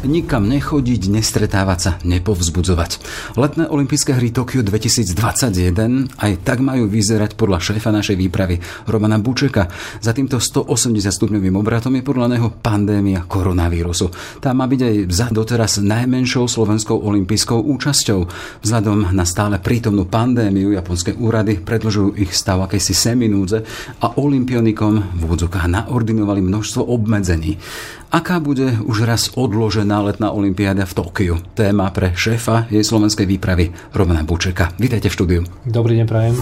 Nikam nechodiť, nestretávať sa, nepovzbudzovať. Letné olympijské hry Tokio 2021 aj tak majú vyzerať podľa šéfa našej výpravy Romana Bučeka. Za týmto 180 stupňovým obratom je podľa neho pandémia koronavírusu. Tá má byť aj za doteraz najmenšou slovenskou olympijskou účasťou. Vzhľadom na stále prítomnú pandémiu japonské úrady predlžujú ich stav akejsi seminúdze a olympionikom v úvodzokách naordinovali množstvo obmedzení. Aká bude už raz odložená letná olimpiáda v Tokiu? Téma pre šéfa jej slovenskej výpravy Romana Bučeka. Vítajte v štúdiu. Dobrý deň, prajem.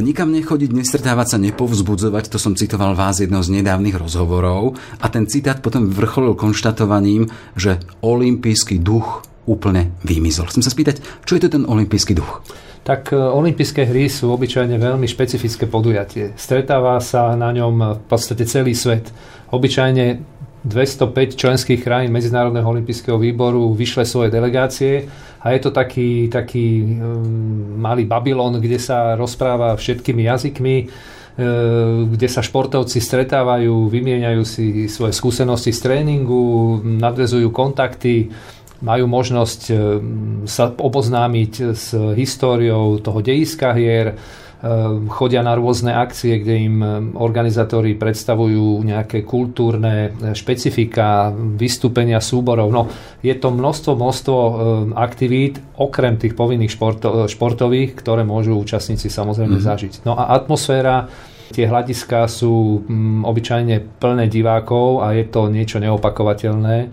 Nikam nechodiť, nestretávať sa, nepovzbudzovať, to som citoval vás jednou z nedávnych rozhovorov a ten citát potom vrcholil konštatovaním, že olimpijský duch úplne vymizol. Chcem sa spýtať, čo je to ten olimpijský duch? Tak e, olympijské hry sú obyčajne veľmi špecifické podujatie. Stretáva sa na ňom v podstate celý svet. Obyčajne 205 členských krajín Medzinárodného olympijského výboru vyšle svoje delegácie a je to taký, taký um, malý Babylon, kde sa rozpráva všetkými jazykmi, e, kde sa športovci stretávajú, vymieňajú si svoje skúsenosti z tréningu, nadvezujú kontakty, majú možnosť e, sa oboznámiť s históriou toho dejiska hier, e, chodia na rôzne akcie, kde im e, organizátori predstavujú nejaké kultúrne špecifika, vystúpenia súborov. No, je to množstvo, množstvo aktivít, okrem tých povinných športo, športových, ktoré môžu účastníci samozrejme mm-hmm. zažiť. No a atmosféra Tie hľadiska sú mm, obyčajne plné divákov a je to niečo neopakovateľné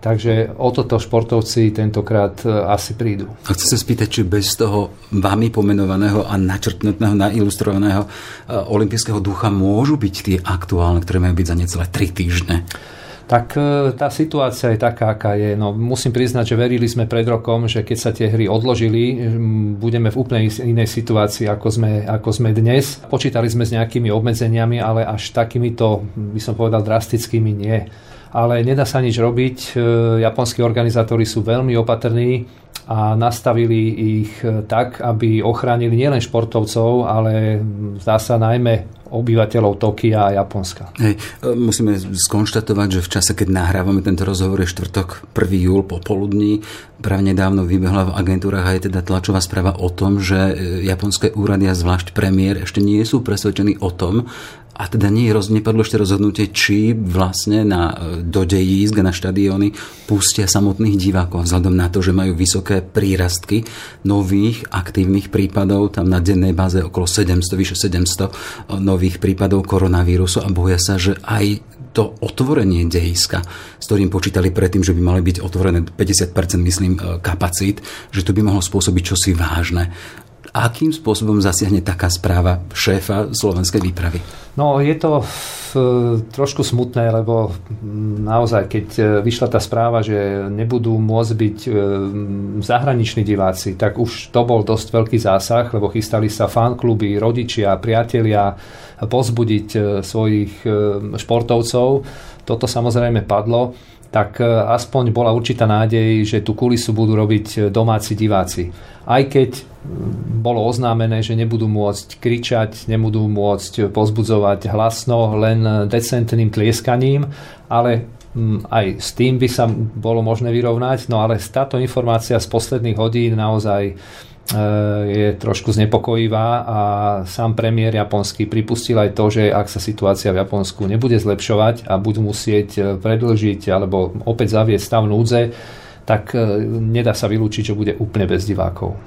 Takže o toto športovci tentokrát e, asi prídu. A chcem sa spýtať, či bez toho vami pomenovaného a načrtnutého, nailustrovaného e, olympijského ducha môžu byť tie aktuálne, ktoré majú byť za necelé 3 týždne? Tak e, tá situácia je taká, aká je. No, musím priznať, že verili sme pred rokom, že keď sa tie hry odložili, budeme v úplne inej situácii, ako sme, ako sme dnes. Počítali sme s nejakými obmedzeniami, ale až takýmito, by som povedal, drastickými nie ale nedá sa nič robiť. E, japonskí organizátori sú veľmi opatrní a nastavili ich e, tak, aby ochránili nielen športovcov, ale zdá sa najmä obyvateľov Tokia a Japonska. Hej, e, musíme skonštatovať, že v čase, keď nahrávame tento rozhovor, je štvrtok 1. júl popoludní. Práve nedávno vybehla v agentúrach aj teda tlačová správa o tom, že japonské úrady a zvlášť premiér ešte nie sú presvedčení o tom, a teda nie je roz, nepadlo ešte rozhodnutie, či vlastne na, e, do dejísk, na štadióny pustia samotných divákov. Vzhľadom na to, že majú vysoké prírastky nových aktívnych prípadov, tam na dennej báze okolo 700, vyše 700 e, nových prípadov koronavírusu a boja sa, že aj to otvorenie dejiska, s ktorým počítali predtým, že by mali byť otvorené 50%, myslím, e, kapacít, že to by mohlo spôsobiť čosi vážne akým spôsobom zasiahne taká správa šéfa slovenskej výpravy? No je to trošku smutné, lebo naozaj, keď e, vyšla tá správa, že nebudú môcť byť e, zahraniční diváci, tak už to bol dosť veľký zásah, lebo chystali sa fankluby, rodičia, priatelia pozbudiť svojich športovcov. Toto samozrejme padlo tak aspoň bola určitá nádej, že tú kulisu budú robiť domáci diváci. Aj keď bolo oznámené, že nebudú môcť kričať, nebudú môcť pozbudzovať hlasno, len decentným tlieskaním, ale aj s tým by sa bolo možné vyrovnať, no ale táto informácia z posledných hodín naozaj e, je trošku znepokojivá a sám premiér japonský pripustil aj to, že ak sa situácia v Japonsku nebude zlepšovať a budú musieť predlžiť alebo opäť zaviesť stav núdze, tak e, nedá sa vylúčiť, že bude úplne bez divákov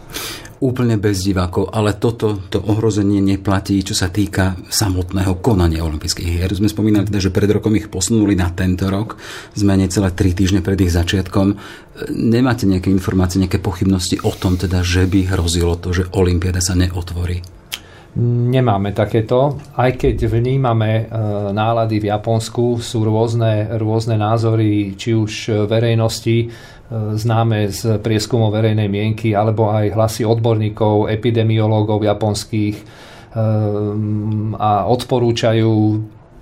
úplne bez divákov, ale toto to ohrozenie neplatí, čo sa týka samotného konania olympijských hier. Sme spomínali teda, že pred rokom ich posunuli na tento rok, sme necelé tri týždne pred ich začiatkom. Nemáte nejaké informácie, nejaké pochybnosti o tom, teda, že by hrozilo to, že Olympiáda sa neotvorí? Nemáme takéto, aj keď vnímame e, nálady v Japonsku, sú rôzne, rôzne názory, či už verejnosti, E, známe z prieskumov verejnej mienky alebo aj hlasy odborníkov, epidemiológov japonských e, a odporúčajú,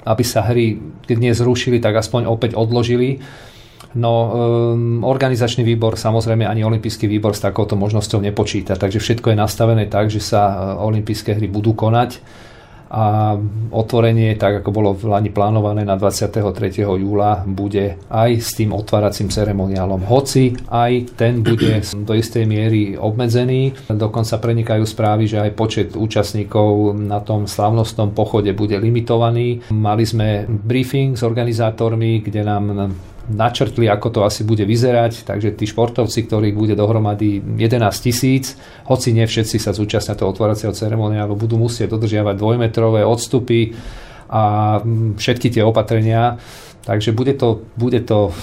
aby sa hry dnes zrušili, tak aspoň opäť odložili. No, um, organizačný výbor, samozrejme ani olimpijský výbor s takouto možnosťou nepočíta, takže všetko je nastavené tak, že sa olympijské hry budú konať a otvorenie, tak ako bolo v Lani plánované na 23. júla, bude aj s tým otváracím ceremoniálom. Hoci aj ten bude do istej miery obmedzený, dokonca prenikajú správy, že aj počet účastníkov na tom slávnostnom pochode bude limitovaný. Mali sme briefing s organizátormi, kde nám načrtli, ako to asi bude vyzerať, takže tí športovci, ktorých bude dohromady 11 tisíc, hoci nie všetci sa zúčastnia toho otváracieho ceremoniálu, budú musieť dodržiavať dvojmetrové odstupy a všetky tie opatrenia. Takže bude to, bude to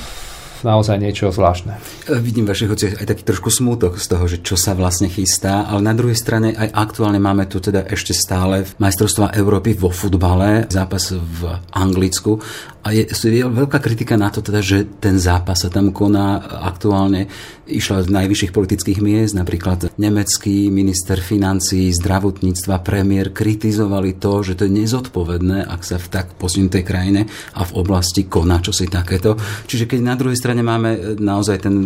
naozaj niečo zvláštne. Vidím v vašich očiach aj taký trošku smútok z toho, že čo sa vlastne chystá, ale na druhej strane aj aktuálne máme tu teda ešte stále majstrovstva Európy vo futbale, zápas v Anglicku a je, je veľká kritika na to teda, že ten zápas sa tam koná aktuálne išla z najvyšších politických miest, napríklad nemecký minister financí, zdravotníctva, premiér kritizovali to, že to je nezodpovedné, ak sa v tak posunutej krajine a v oblasti koná čosi takéto. Čiže keď na druhej strane máme naozaj ten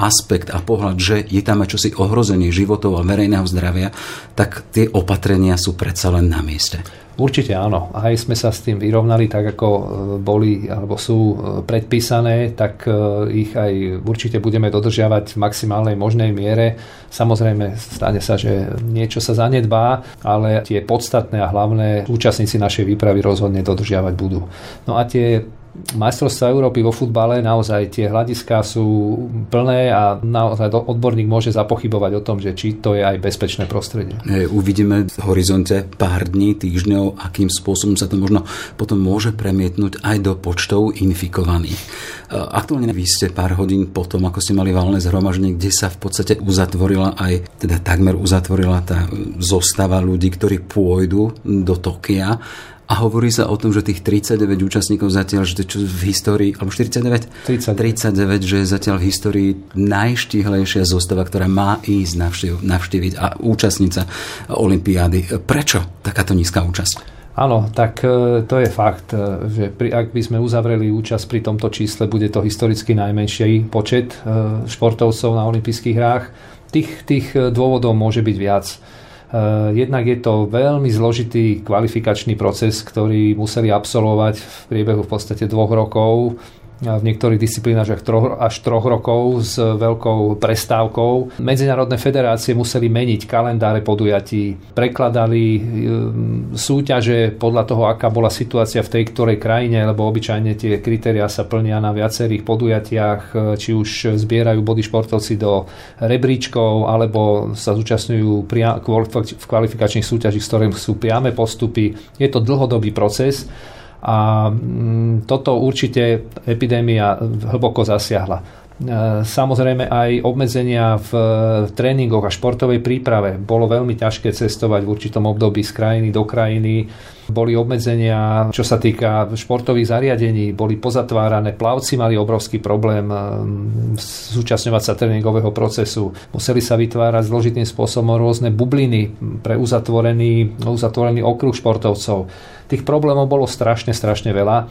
aspekt a pohľad, že je tam aj čosi ohrozenie životov a verejného zdravia, tak tie opatrenia sú predsa len na mieste. Určite áno. Aj sme sa s tým vyrovnali tak, ako e, boli alebo sú e, predpísané, tak e, ich aj určite budeme dodržiavať v maximálnej možnej miere. Samozrejme, stane sa, že niečo sa zanedbá, ale tie podstatné a hlavné účastníci našej výpravy rozhodne dodržiavať budú. No a tie majstrovstvá Európy vo futbale naozaj tie hľadiská sú plné a naozaj odborník môže zapochybovať o tom, že či to je aj bezpečné prostredie. Uvidíme v horizonte pár dní, týždňov, akým spôsobom sa to možno potom môže premietnúť aj do počtov infikovaných. Aktuálne vy ste pár hodín potom, ako ste mali valné zhromaždenie, kde sa v podstate uzatvorila aj, teda takmer uzatvorila tá zostava ľudí, ktorí pôjdu do Tokia a hovorí sa o tom, že tých 39 účastníkov zatiaľ, že to čo v histórii, alebo 49? 39. 39, že je zatiaľ v histórii najštihlejšia zostava, ktorá má ísť navštív, navštíviť a účastnica Olympiády. Prečo takáto nízka účasť? Áno, tak e, to je fakt, e, že pri, ak by sme uzavreli účasť pri tomto čísle, bude to historicky najmenší počet e, športovcov na olympijských hrách. Tých, tých dôvodov môže byť viac. Eh, jednak je to veľmi zložitý kvalifikačný proces, ktorý museli absolvovať v priebehu v podstate dvoch rokov v niektorých disciplínach až troch, až troch rokov s veľkou prestávkou. Medzinárodné federácie museli meniť kalendáre podujatí, prekladali ehm, súťaže podľa toho, aká bola situácia v tej ktorej krajine, lebo obyčajne tie kritériá sa plnia na viacerých podujatiach, či už zbierajú body športovci do rebríčkov, alebo sa zúčastňujú v kvalifikačných súťažích, s ktorým sú priame postupy. Je to dlhodobý proces a mm, toto určite epidémia hlboko zasiahla. E, samozrejme aj obmedzenia v tréningoch a športovej príprave. Bolo veľmi ťažké cestovať v určitom období z krajiny do krajiny boli obmedzenia, čo sa týka športových zariadení, boli pozatvárané, plavci mali obrovský problém ehm, zúčastňovať sa tréningového procesu. Museli sa vytvárať zložitým spôsobom rôzne bubliny pre uzatvorený, uzatvorený okruh športovcov. Tých problémov bolo strašne, strašne veľa.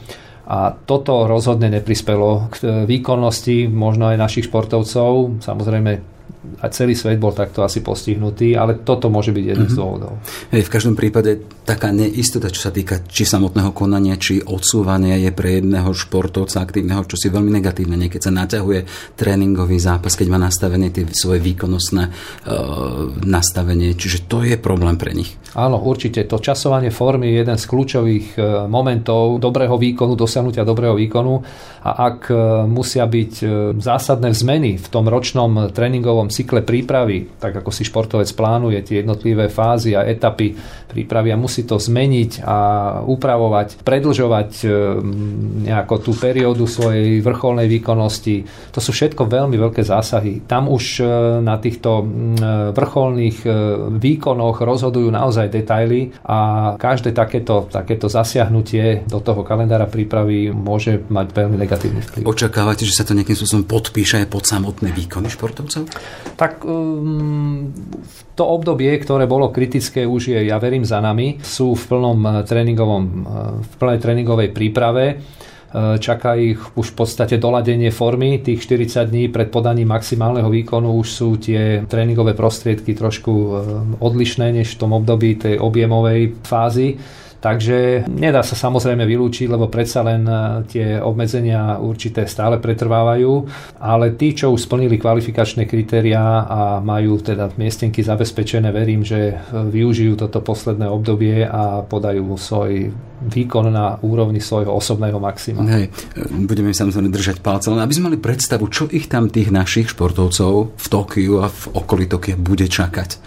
A toto rozhodne neprispelo k výkonnosti možno aj našich športovcov. Samozrejme a celý svet bol takto asi postihnutý, ale toto môže byť jeden mm-hmm. z mhm. dôvodov. Hej, v každom prípade taká neistota, čo sa týka či samotného konania, či odsúvania je pre jedného športovca aktívneho, čo si veľmi negatívne. Niekedy sa naťahuje tréningový zápas, keď má nastavené tie svoje výkonnostné uh, nastavenie, čiže to je problém pre nich. Áno, určite. To časovanie formy je jeden z kľúčových uh, momentov dobrého výkonu, dosiahnutia dobrého výkonu a ak uh, musia byť uh, zásadné zmeny v tom ročnom tréningovom cykle prípravy, tak ako si športovec plánuje tie jednotlivé fázy a etapy prípravy a musí to zmeniť a upravovať, predlžovať e, nejako tú periódu svojej vrcholnej výkonnosti. To sú všetko veľmi veľké zásahy. Tam už e, na týchto e, vrcholných výkonoch rozhodujú naozaj detaily a každé takéto, takéto zasiahnutie do toho kalendára prípravy môže mať veľmi negatívny vplyv. Očakávate, že sa to nejakým spôsobom podpíše aj pod samotné výkony športovcov? Tak um, to obdobie, ktoré bolo kritické, už je, ja verím, za nami. Sú v plnom eh, tréningovom, eh, v plnej tréningovej príprave. Eh, čaká ich už v podstate doladenie formy. Tých 40 dní pred podaním maximálneho výkonu už sú tie tréningové prostriedky trošku odlišné než v tom období tej objemovej fázy. Takže nedá sa samozrejme vylúčiť, lebo predsa len e, tie obmedzenia určité stále pretrvávajú, ale tí, čo už splnili kvalifikačné kritériá a majú teda miestenky zabezpečené, verím, že e, využijú toto posledné obdobie a podajú svoj výkon na úrovni svojho osobného maxima. Hej, budeme samozrejme držať palce, len aby sme mali predstavu, čo ich tam tých našich športovcov v Tokiu a v okolí Tokia bude čakať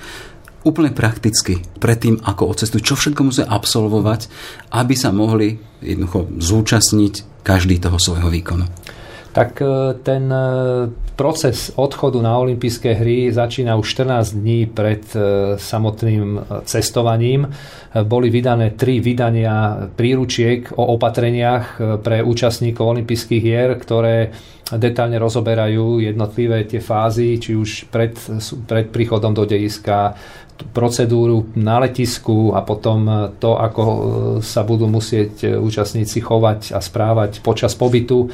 úplne prakticky, predtým ako odcestujú, čo všetko musia absolvovať, aby sa mohli jednoducho zúčastniť každý toho svojho výkonu? Tak e, ten e, proces odchodu na olympijské hry začína už 14 dní pred e, samotným cestovaním. Boli vydané tri vydania príručiek o opatreniach pre účastníkov olympijských hier, ktoré detálne rozoberajú jednotlivé tie fázy, či už pred, pred príchodom do dejiska, procedúru na letisku a potom to, ako sa budú musieť účastníci chovať a správať počas pobytu.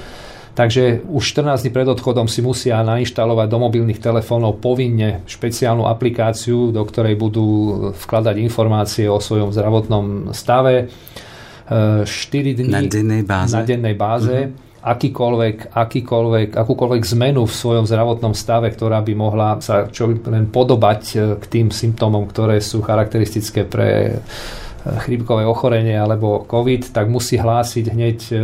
Takže už 14 dní pred odchodom si musia nainštalovať do mobilných telefónov povinne špeciálnu aplikáciu, do ktorej budú vkladať informácie o svojom zdravotnom stave. 4 e, dní na dennej báze. Na dennej báze. Uh-huh akýkoľvek, akýkoľvek, akúkoľvek zmenu v svojom zdravotnom stave, ktorá by mohla sa čo len podobať e, k tým symptómom, ktoré sú charakteristické pre chrípkové ochorenie alebo COVID, tak musí hlásiť hneď e,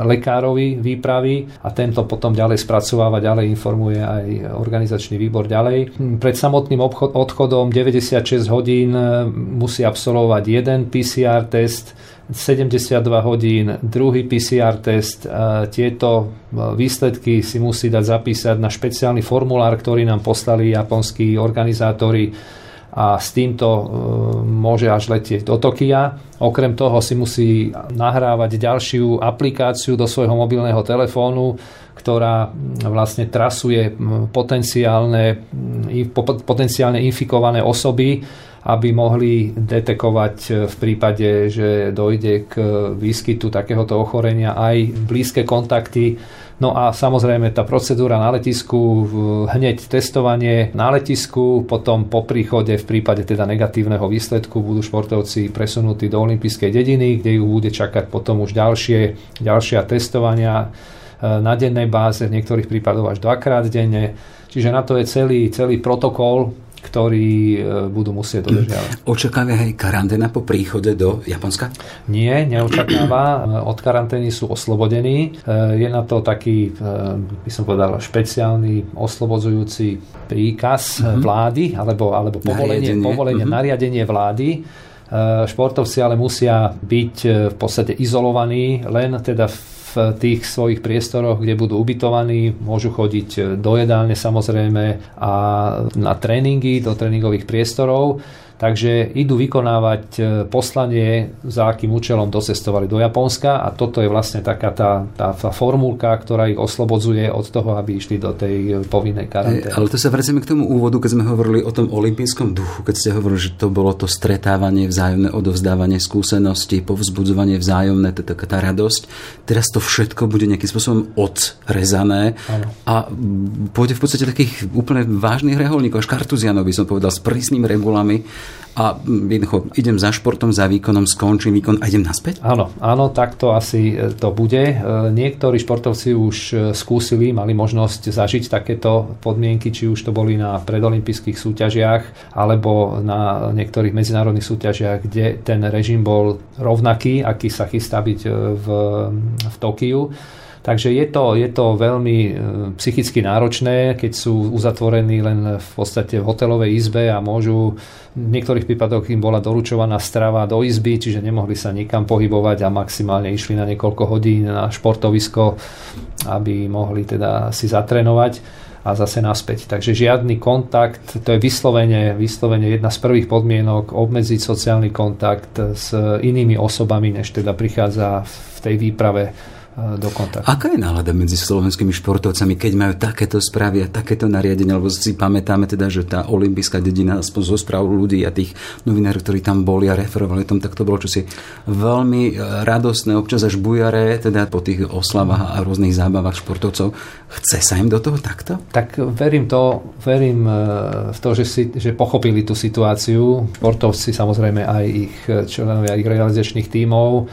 lekárovi výpravy a tento potom ďalej spracováva, ďalej informuje aj organizačný výbor ďalej. Pred samotným odchodom 96 hodín musí absolvovať jeden PCR test, 72 hodín, druhý PCR test. Tieto výsledky si musí dať zapísať na špeciálny formulár, ktorý nám poslali japonskí organizátori a s týmto e, môže až letieť do Tokia. Okrem toho si musí nahrávať ďalšiu aplikáciu do svojho mobilného telefónu, ktorá vlastne trasuje potenciálne, potenciálne infikované osoby aby mohli detekovať e, v prípade, že dojde k výskytu takéhoto ochorenia aj blízke kontakty. No a samozrejme tá procedúra na letisku, hneď testovanie na letisku, potom po príchode v prípade teda negatívneho výsledku budú športovci presunutí do olympijskej dediny, kde ju bude čakať potom už ďalšie, ďalšia testovania e, na dennej báze, v niektorých prípadoch až dvakrát denne. Čiže na to je celý, celý protokol, ktorí e, budú musieť dodržiavať. Očakáva aj karanténa po príchode do Japonska? Nie, neočakáva. E, od karantény sú oslobodení. E, je na to taký, by som povedal, špeciálny oslobodzujúci príkaz uh-huh. vlády alebo, alebo povolenie, nariadenie, povolenie uh-huh. nariadenie vlády. Športovci ale musia byť v podstate izolovaní len teda v v tých svojich priestoroch, kde budú ubytovaní, môžu chodiť do jedálne samozrejme a na tréningy, do tréningových priestorov Takže idú vykonávať e, poslanie, za akým účelom docestovali do Japonska a toto je vlastne taká tá, tá, tá formulka, ktorá ich oslobodzuje od toho, aby išli do tej povinnej karantény. Ale to sa vracíme k tomu úvodu, keď sme hovorili o tom olympijskom duchu, keď ste hovorili, že to bolo to stretávanie, vzájomné odovzdávanie skúseností, povzbudzovanie vzájomné, to taká tá radosť. Teraz to všetko bude nejakým spôsobom odrezané ano. a pôjde v podstate takých úplne vážnych reholníkov, až kartuzianov by som povedal, s prísnymi regulami a jednoducho idem za športom, za výkonom, skončím výkon a idem naspäť? Áno, áno, takto asi e, to bude. E, niektorí športovci už e, skúsili, mali možnosť zažiť takéto podmienky, či už to boli na predolympijských súťažiach alebo na niektorých medzinárodných súťažiach, kde ten režim bol rovnaký, aký sa chystá byť v, v Tokiu Takže je to, je to veľmi e, psychicky náročné, keď sú uzatvorení len v podstate v hotelovej izbe a môžu v niektorých prípadoch im bola doručovaná strava do izby, čiže nemohli sa nikam pohybovať a maximálne išli na niekoľko hodín na športovisko, aby mohli teda si zatrenovať a zase naspäť. Takže žiadny kontakt, to je vyslovene, vyslovene jedna z prvých podmienok obmedziť sociálny kontakt s inými osobami, než teda prichádza v tej výprave do kontaktu. Aká je nálada medzi slovenskými športovcami, keď majú takéto správy a takéto nariadenia, lebo si pamätáme teda, že tá olimpijská dedina, aspoň zo správ ľudí a tých novinárov, ktorí tam boli a referovali tom, tak to bolo čosi veľmi e, radostné, občas až bujare, teda po tých oslavách a rôznych zábavách športovcov. Chce sa im do toho takto? Tak verím to, verím e, v to, že, si, že pochopili tú situáciu. Športovci, samozrejme aj ich členovia ich realizačných tímov,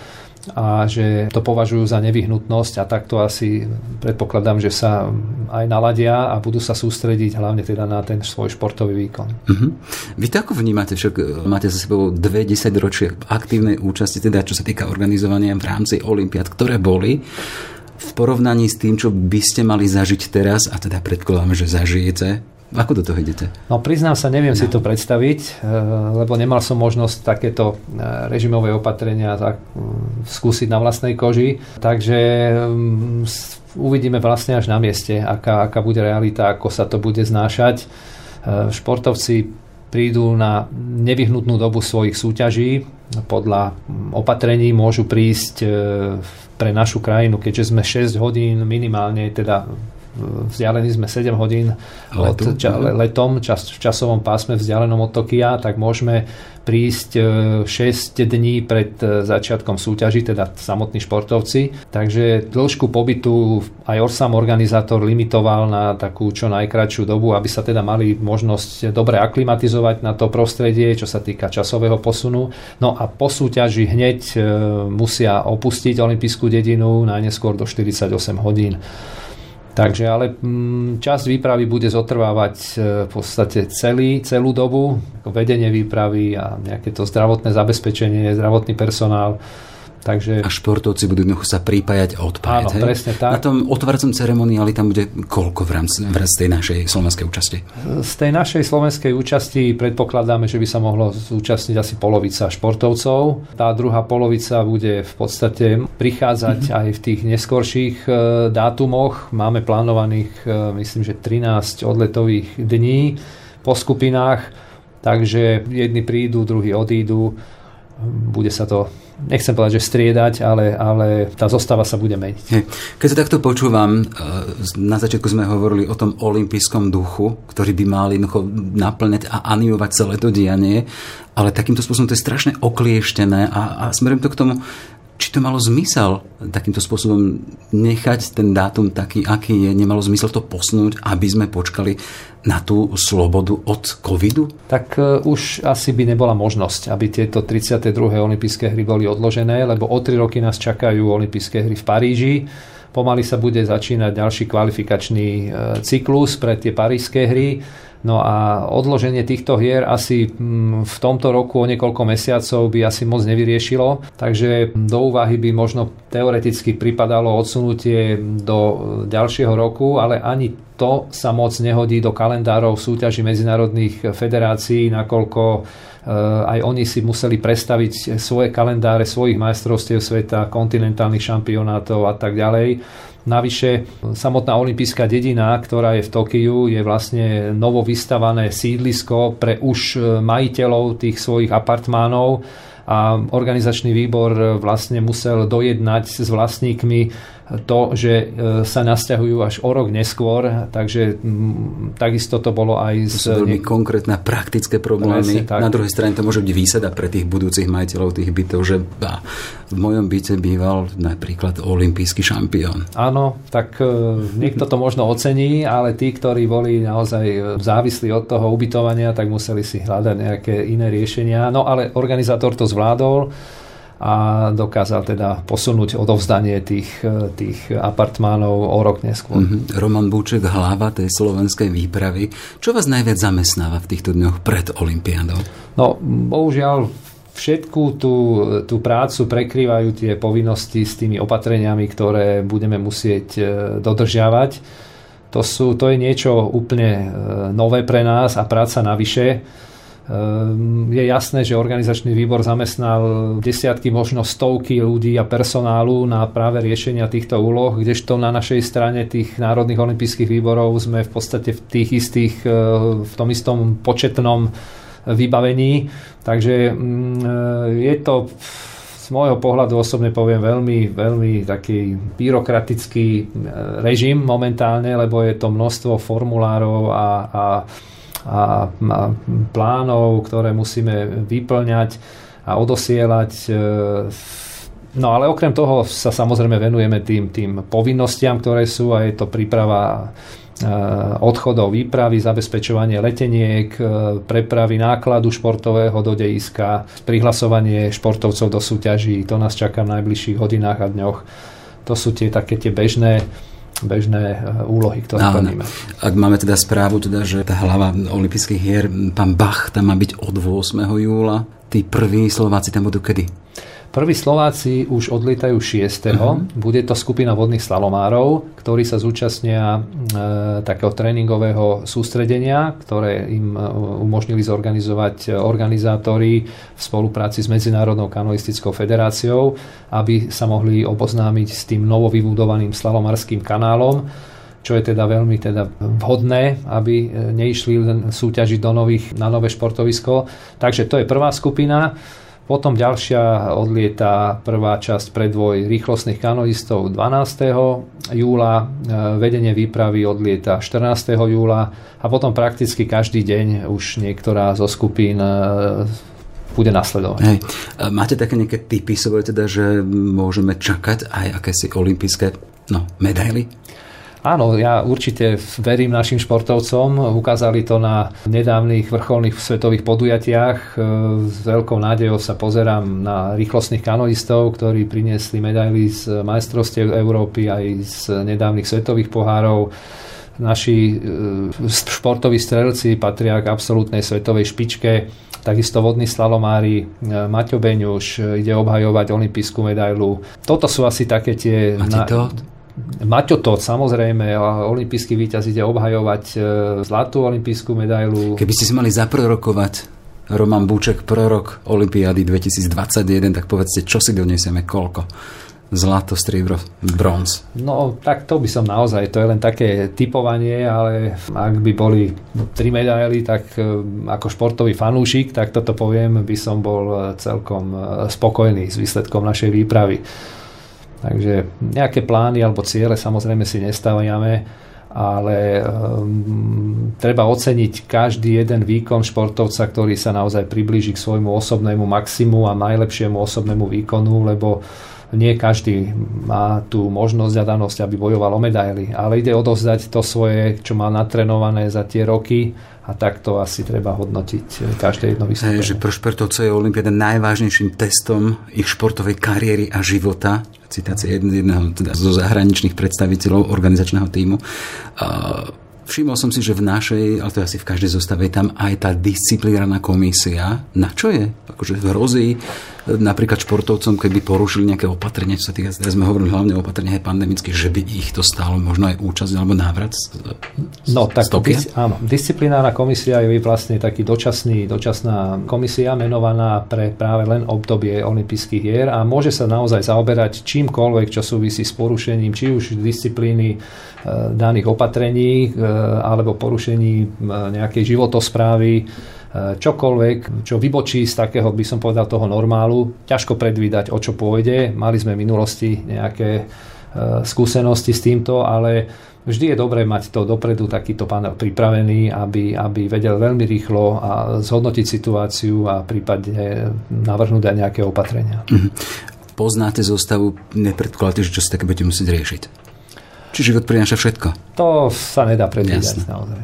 a že to považujú za nevyhnutnosť a takto asi predpokladám, že sa aj naladia a budú sa sústrediť hlavne teda na ten svoj športový výkon. Uh-huh. Vy to ako vnímate? Však e, máte za sebou dve ročie aktívnej účasti, teda čo sa týka organizovania v rámci Olympiad, ktoré boli v porovnaní s tým, čo by ste mali zažiť teraz, a teda predpokladáme, že zažijete, ako do toho idete? No priznám sa, neviem no. si to predstaviť, e, lebo nemal som možnosť takéto e, režimové opatrenia tak, mm, skúsiť na vlastnej koži. Takže mm, uvidíme vlastne až na mieste, aká, aká bude realita, ako sa to bude znášať. E, športovci prídu na nevyhnutnú dobu svojich súťaží. Podľa mm, opatrení môžu prísť pre našu krajinu, keďže sme 6 hodín minimálne, teda vzdialení sme 7 hodín od, ča, letom, čas, v časovom pásme vzdialenom od Tokia, tak môžeme prísť 6 e, dní pred e, začiatkom súťaži, teda samotní športovci. Takže dĺžku pobytu aj Orsam organizátor limitoval na takú čo najkračšiu dobu, aby sa teda mali možnosť dobre aklimatizovať na to prostredie, čo sa týka časového posunu. No a po súťaži hneď e, musia opustiť olympijskú dedinu najneskôr do 48 hodín. Takže ale mm, časť výpravy bude zotrvávať e, v podstate celý, celú dobu, vedenie výpravy a nejaké to zdravotné zabezpečenie, zdravotný personál Takže... A športovci budú jednoducho sa prípajať a odpájať. Áno, hej? presne tak. Na tom otváracom ceremoniáli tam bude koľko v rámci, v rámci tej našej slovenskej účasti? Z tej našej slovenskej účasti predpokladáme, že by sa mohlo zúčastniť asi polovica športovcov. Tá druhá polovica bude v podstate prichádzať mm-hmm. aj v tých neskorších e, dátumoch. Máme plánovaných, e, myslím, že 13 odletových dní po skupinách, takže jedni prídu, druhí odídu. Bude sa to nechcem povedať, že striedať, ale, ale tá zostava sa bude meniť. Keď sa takto počúvam, e, na začiatku sme hovorili o tom olympijskom duchu, ktorý by mal jednoducho naplňať a animovať celé to dianie, ale takýmto spôsobom to je strašne oklieštené a, a smerujem to k tomu, či to malo zmysel takýmto spôsobom nechať ten dátum taký, aký je, nemalo zmysel to posunúť, aby sme počkali na tú slobodu od covidu? Tak uh, už asi by nebola možnosť, aby tieto 32. olympijské hry boli odložené, lebo o 3 roky nás čakajú olympijské hry v Paríži. Pomaly sa bude začínať ďalší kvalifikačný uh, cyklus pre tie parížské hry. No a odloženie týchto hier asi mm, v tomto roku o niekoľko mesiacov by asi moc nevyriešilo, takže do úvahy by možno teoreticky pripadalo odsunutie do ďalšieho roku, ale ani to sa moc nehodí do kalendárov súťaží medzinárodných federácií, nakoľko aj oni si museli predstaviť svoje kalendáre svojich majstrovstiev sveta, kontinentálnych šampionátov a tak ďalej. Navyše samotná olympijská dedina, ktorá je v Tokiu, je vlastne novo vystavané sídlisko pre už majiteľov tých svojich apartmánov a organizačný výbor vlastne musel dojednať s vlastníkmi to, že e, sa nasťahujú až o rok neskôr, takže takisto to bolo aj. To sú veľmi konkrétne praktické problémy. Na druhej strane to môže byť výsada pre tých budúcich majiteľov tých bytov, že á, v mojom byte býval napríklad olimpijský šampión. Áno, tak e, niekto to možno ocení, ale tí, ktorí boli naozaj e, závislí od toho ubytovania, tak museli si hľadať nejaké iné riešenia. No ale organizátor to zvládol a dokázal teda posunúť odovzdanie tých, e, tých apartmánov o rok neskôr. Mm-hmm. Roman Búček, hlava tej slovenskej výpravy. Čo vás najviac zamestnáva v týchto dňoch pred Olympiádou? No, bohužiaľ, všetku tú, tú prácu prekrývajú tie povinnosti s tými opatreniami, ktoré budeme musieť e, dodržiavať. To, sú, to je niečo úplne e, nové pre nás a práca navyše je jasné, že organizačný výbor zamestnal desiatky, možno stovky ľudí a personálu na práve riešenia týchto úloh, kdežto na našej strane tých národných olympijských výborov sme v podstate v tých istých, e, v tom istom početnom vybavení. Takže mm, e, je to z môjho pohľadu osobne poviem veľmi, veľmi taký byrokratický e, režim momentálne, lebo je to množstvo formulárov a, a, a, a plánov, ktoré musíme vyplňať a odosielať. E, no ale okrem toho sa samozrejme venujeme tým, tým povinnostiam, ktoré sú a je to príprava Eh, odchodov, výpravy, zabezpečovanie leteniek, eh, prepravy nákladu športového do dejiska, prihlasovanie športovcov do súťaží. To nás čaká v najbližších hodinách a dňoch. To sú tie také tie bežné bežné eh, úlohy, ktoré Áno. plníme. Ak máme teda správu, teda, že tá hlava olympijských hier, pán Bach, tam má byť od 8. júla. Tí prví Slováci tam budú kedy? Prví Slováci už odlietajú 6. Uh-huh. Mhm. Bude to skupina vodných slalomárov, ktorí sa zúčastnia e, takého tréningového sústredenia, ktoré im e, umožnili zorganizovať organizátori v spolupráci s Medzinárodnou kanoistickou federáciou, aby sa mohli oboznámiť s tým novovybudovaným slalomárským kanálom čo je teda veľmi teda vhodné, aby e, neišli len súťažiť do nových, na nové športovisko. Takže to je prvá skupina. Potom ďalšia odlieta prvá časť predvoj rýchlostných kanoistov 12. júla, e, vedenie výpravy odlieta 14. júla a potom prakticky každý deň už niektorá zo skupín e, bude nasledovať. Hej. Máte také nejaké typy teda, že môžeme čakať aj akési olympijské no, medaily? Áno, ja určite verím našim športovcom. Ukázali to na nedávnych vrcholných svetových podujatiach. E, s veľkou nádejou sa pozerám na rýchlostných kanoistov, ktorí priniesli medaily z majstrovstiev Európy aj z nedávnych svetových pohárov. Naši e, športoví strelci patria k absolútnej svetovej špičke takisto vodní slalomári, e, Maťo Beňuš ide obhajovať olimpijskú medailu. Toto sú asi také tie... To? Maťo to samozrejme, olimpijský víťaz ide obhajovať e, zlatú olimpijskú medailu. Keby ste si mali zaprorokovať Roman Búček, prorok Olympiády 2021, tak povedzte, čo si donesieme, koľko? Zlato, striebro, bronz. No, tak to by som naozaj, to je len také typovanie, ale ak by boli tri medaily, tak e, ako športový fanúšik, tak toto poviem, by som bol e, celkom spokojný s výsledkom našej výpravy. Takže nejaké plány alebo ciele samozrejme si nestávame, ale um, treba oceniť každý jeden výkon športovca, ktorý sa naozaj priblíži k svojmu osobnému maximu a najlepšiemu osobnému výkonu, lebo nie každý má tú možnosť a danosť, aby bojoval o medaily, ale ide odovzdať to svoje, čo má natrenované za tie roky a takto asi treba hodnotiť každé jedno vystúpenie. Že pro športovcov je Olympiáda najvážnejším testom ich športovej kariéry a života. Citácia jedného teda zo zahraničných predstaviteľov organizačného týmu. Všimol som si, že v našej, ale to je asi v každej zostave, je tam aj tá disciplinárna komisia. Na čo je? Akože hrozí napríklad športovcom, keby porušili nejaké opatrenie, čo sa týka, teraz sme hovorili hlavne o opatreniach pandemických, že by ich to stálo možno aj účasť alebo návrat z, No tak dis, áno, disciplinárna komisia je vlastne taký dočasný, dočasná komisia menovaná pre práve len obdobie olympijských hier a môže sa naozaj zaoberať čímkoľvek, čo súvisí s porušením či už disciplíny e, daných opatrení e, alebo porušení e, nejakej životosprávy čokoľvek, čo vybočí z takého, by som povedal, toho normálu. Ťažko predvídať, o čo pôjde. Mali sme v minulosti nejaké e, skúsenosti s týmto, ale vždy je dobré mať to dopredu takýto panel pripravený, aby, aby vedel veľmi rýchlo a zhodnotiť situáciu a prípadne navrhnúť aj nejaké opatrenia. Mm-hmm. Poznáte zostavu, nepredkladáte, že čo si také budete musieť riešiť? Či život prináša všetko? To sa nedá predvídať naozaj.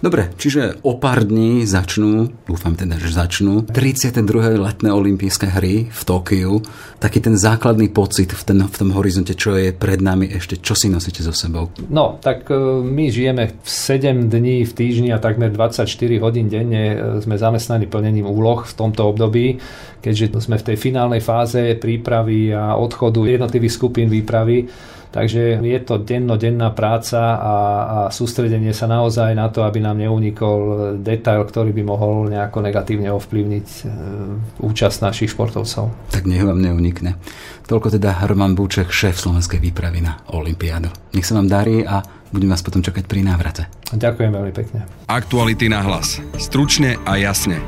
Dobre, čiže o pár dní začnú, dúfam teda, že začnú, 32. letné olympijské hry v Tokiu. Taký ten základný pocit v, ten, v tom horizonte, čo je pred nami ešte, čo si nosíte so sebou? No, tak e, my žijeme 7 dní v týždni a takmer 24 hodín denne e, sme zamestnaní plnením úloh v tomto období, keďže sme v tej finálnej fáze prípravy a odchodu jednotlivých skupín výpravy Takže je to dennodenná práca a, a sústredenie sa naozaj na to, aby nám neunikol detail, ktorý by mohol nejako negatívne ovplyvniť e, účasť našich športovcov. Tak nech vám neunikne. Toľko teda Roman Búček, šéf slovenskej výpravy na Olympiádu. Nech sa vám darí a budem vás potom čakať pri návrate. Ďakujem veľmi pekne. Aktuality na hlas. Stručne a jasne.